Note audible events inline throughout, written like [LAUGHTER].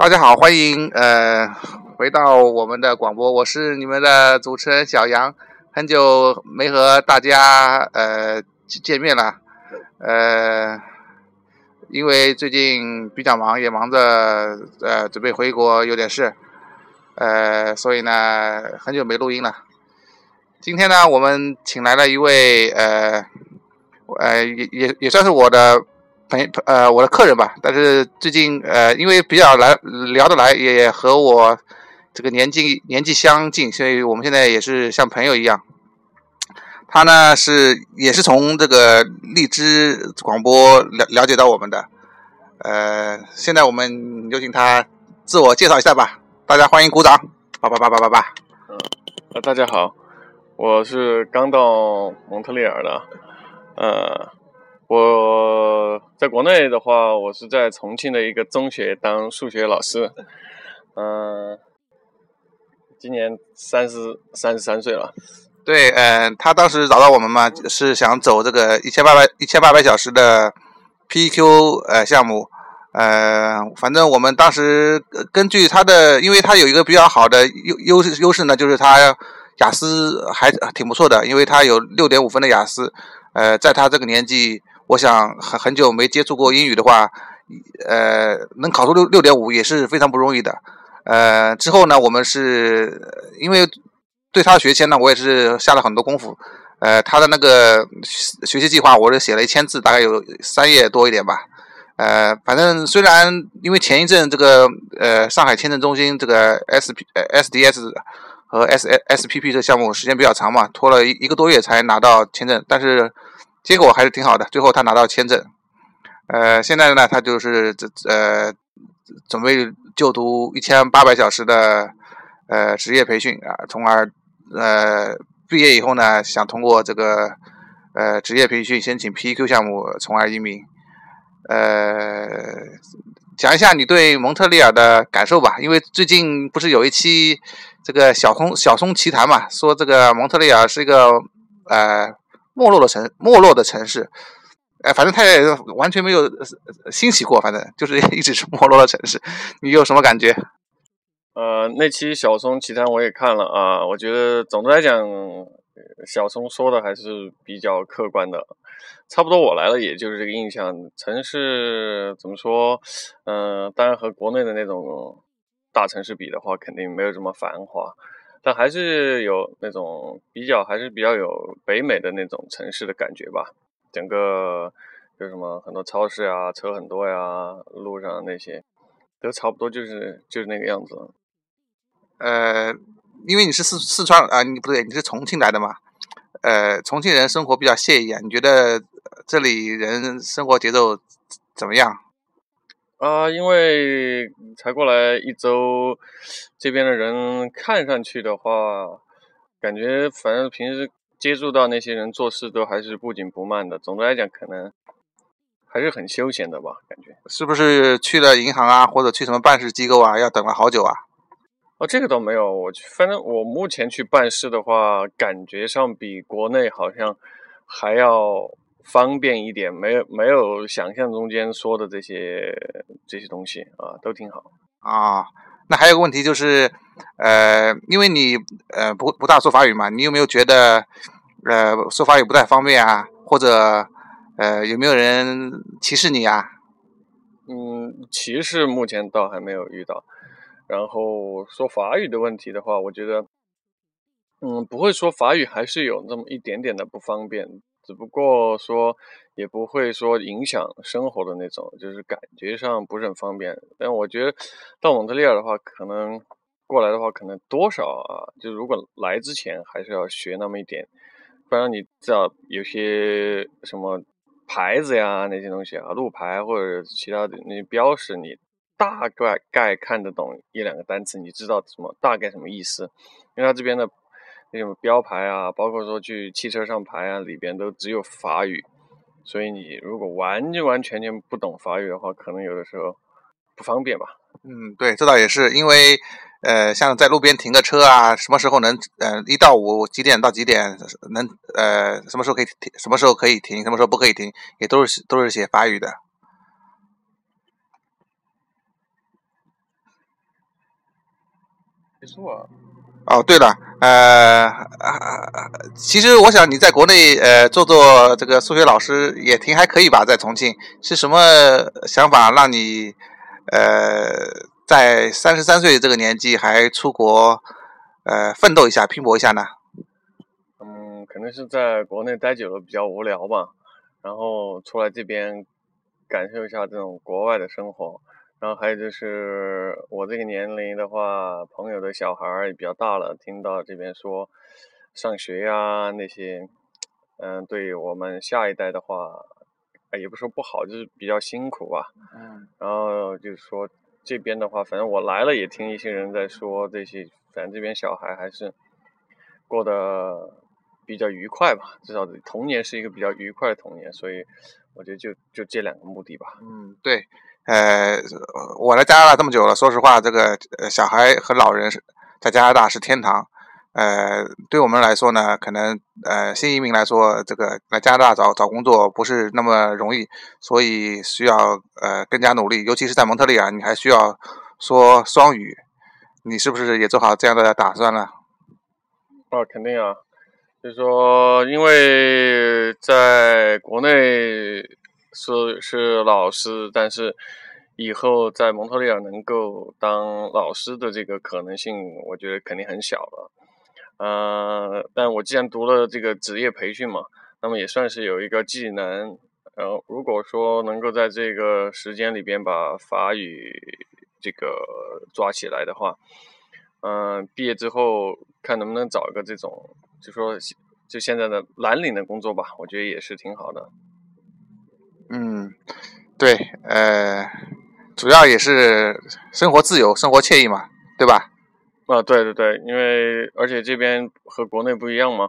大家好，欢迎呃回到我们的广播，我是你们的主持人小杨，很久没和大家呃见面了，呃，因为最近比较忙，也忙着呃准备回国有点事，呃，所以呢很久没录音了。今天呢，我们请来了一位呃呃也也也算是我的。朋呃，我的客人吧，但是最近呃，因为比较来聊得来，也和我这个年纪年纪相近，所以我们现在也是像朋友一样。他呢是也是从这个荔枝广播了了解到我们的，呃，现在我们有请他自我介绍一下吧，大家欢迎鼓掌，叭叭叭叭叭叭。嗯，呃，大家好，我是刚到蒙特利尔的，呃。我在国内的话，我是在重庆的一个中学当数学老师，嗯，今年三十三十三岁了。对，嗯，他当时找到我们嘛，是想走这个一千八百一千八百小时的 PQ 呃项目，呃，反正我们当时根据他的，因为他有一个比较好的优优势优势呢，就是他雅思还挺不错的，因为他有六点五分的雅思，呃，在他这个年纪。我想很很久没接触过英语的话，呃，能考出六六点五也是非常不容易的。呃，之后呢，我们是因为对他的学签呢，我也是下了很多功夫。呃，他的那个学习计划，我是写了一千字，大概有三页多一点吧。呃，反正虽然因为前一阵这个呃上海签证中心这个 S P S D S 和 S S P P 这项目时间比较长嘛，拖了一一个多月才拿到签证，但是。结果还是挺好的，最后他拿到签证，呃，现在呢，他就是这呃准备就读一千八百小时的呃职业培训啊，从而呃毕业以后呢，想通过这个呃职业培训申请 PQ 项目，从而移民。呃，讲一下你对蒙特利尔的感受吧，因为最近不是有一期这个小松小松奇谈嘛，说这个蒙特利尔是一个呃。没落的城，没落的城市，哎，反正他也完全没有兴起过，反正就是 [LAUGHS] 一直是没落的城市。你有什么感觉？呃，那期小松奇谈我也看了啊，我觉得总的来讲，小松说的还是比较客观的，差不多我来了也就是这个印象。城市怎么说？嗯，当然和国内的那种大城市比的话，肯定没有这么繁华。但还是有那种比较，还是比较有北美的那种城市的感觉吧。整个就什么很多超市啊，车很多呀，路上那些都差不多，就是就是那个样子。呃，因为你是四四川啊，你不对，你是重庆来的嘛？呃，重庆人生活比较惬意啊，你觉得这里人生活节奏怎么样？啊，因为才过来一周，这边的人看上去的话，感觉反正平时接触到那些人做事都还是不紧不慢的。总的来讲，可能还是很休闲的吧，感觉。是不是去了银行啊，或者去什么办事机构啊，要等了好久啊？哦，这个倒没有，我反正我目前去办事的话，感觉上比国内好像还要。方便一点，没有没有想象中间说的这些这些东西啊，都挺好啊。那还有个问题就是，呃，因为你呃不不大说法语嘛，你有没有觉得呃说法语不太方便啊？或者呃有没有人歧视你啊？嗯，歧视目前倒还没有遇到。然后说法语的问题的话，我觉得嗯不会说法语还是有那么一点点的不方便。只不过说，也不会说影响生活的那种，就是感觉上不是很方便。但我觉得到蒙特利尔的话，可能过来的话，可能多少啊，就如果来之前还是要学那么一点，不然你知道有些什么牌子呀那些东西啊，路牌或者其他的那些标识，你大概概看得懂一两个单词，你知道什么大概什么意思，因为他这边的。那什么标牌啊，包括说去汽车上牌啊，里边都只有法语，所以你如果完完全全不懂法语的话，可能有的时候不方便吧。嗯，对，这倒也是，因为呃，像在路边停个车啊，什么时候能呃一到五几点到几点能呃什么时候可以停，什么时候可以停，什么时候不可以停，也都是都是写法语的。没错啊。哦，对了，呃，其实我想你在国内呃做做这个数学老师也挺还可以吧，在重庆是什么想法让你呃在三十三岁这个年纪还出国呃奋斗一下拼搏一下呢？嗯，可能是在国内待久了比较无聊吧，然后出来这边感受一下这种国外的生活。然后还有就是我这个年龄的话，朋友的小孩也比较大了，听到这边说上学呀那些，嗯，对我们下一代的话，也不说不好，就是比较辛苦吧。嗯。然后就是说这边的话，反正我来了也听一些人在说这些，反正这边小孩还是过得比较愉快吧，至少童年是一个比较愉快的童年，所以我觉得就就这两个目的吧。嗯，对。呃，我来加拿大这么久了，说实话，这个小孩和老人是在加拿大是天堂。呃，对我们来说呢，可能呃新移民来说，这个来加拿大找找工作不是那么容易，所以需要呃更加努力，尤其是在蒙特利尔，你还需要说双语。你是不是也做好这样的打算了？啊，肯定啊，就是说，因为在国内。是是老师，但是以后在蒙特利尔能够当老师的这个可能性，我觉得肯定很小了。呃，但我既然读了这个职业培训嘛，那么也算是有一个技能。然后如果说能够在这个时间里边把法语这个抓起来的话，嗯，毕业之后看能不能找一个这种，就说就现在的蓝领的工作吧，我觉得也是挺好的。嗯，对，呃，主要也是生活自由，生活惬意嘛，对吧？啊，对对对，因为而且这边和国内不一样嘛，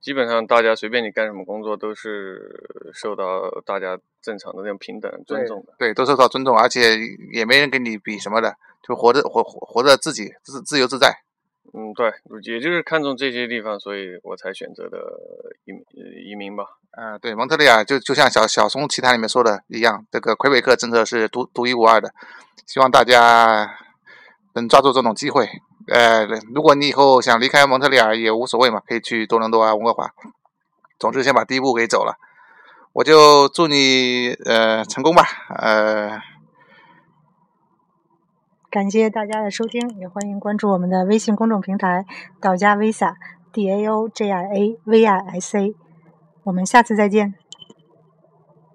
基本上大家随便你干什么工作都是受到大家正常的那种平等尊重的，对，都受到尊重，而且也没人跟你比什么的，就活着活活着自己自自由自在。嗯，对，也就是看中这些地方，所以我才选择的移移民吧。嗯，对，蒙特利尔就就像小小松奇谈里面说的一样，这个魁北克政策是独独一无二的，希望大家能抓住这种机会。呃，如果你以后想离开蒙特利尔也无所谓嘛，可以去多伦多啊、温哥华，总之先把第一步给走了。我就祝你呃成功吧，呃。感谢大家的收听，也欢迎关注我们的微信公众平台“岛家 Visa”，D A O J I A V I S A。我们下次再见。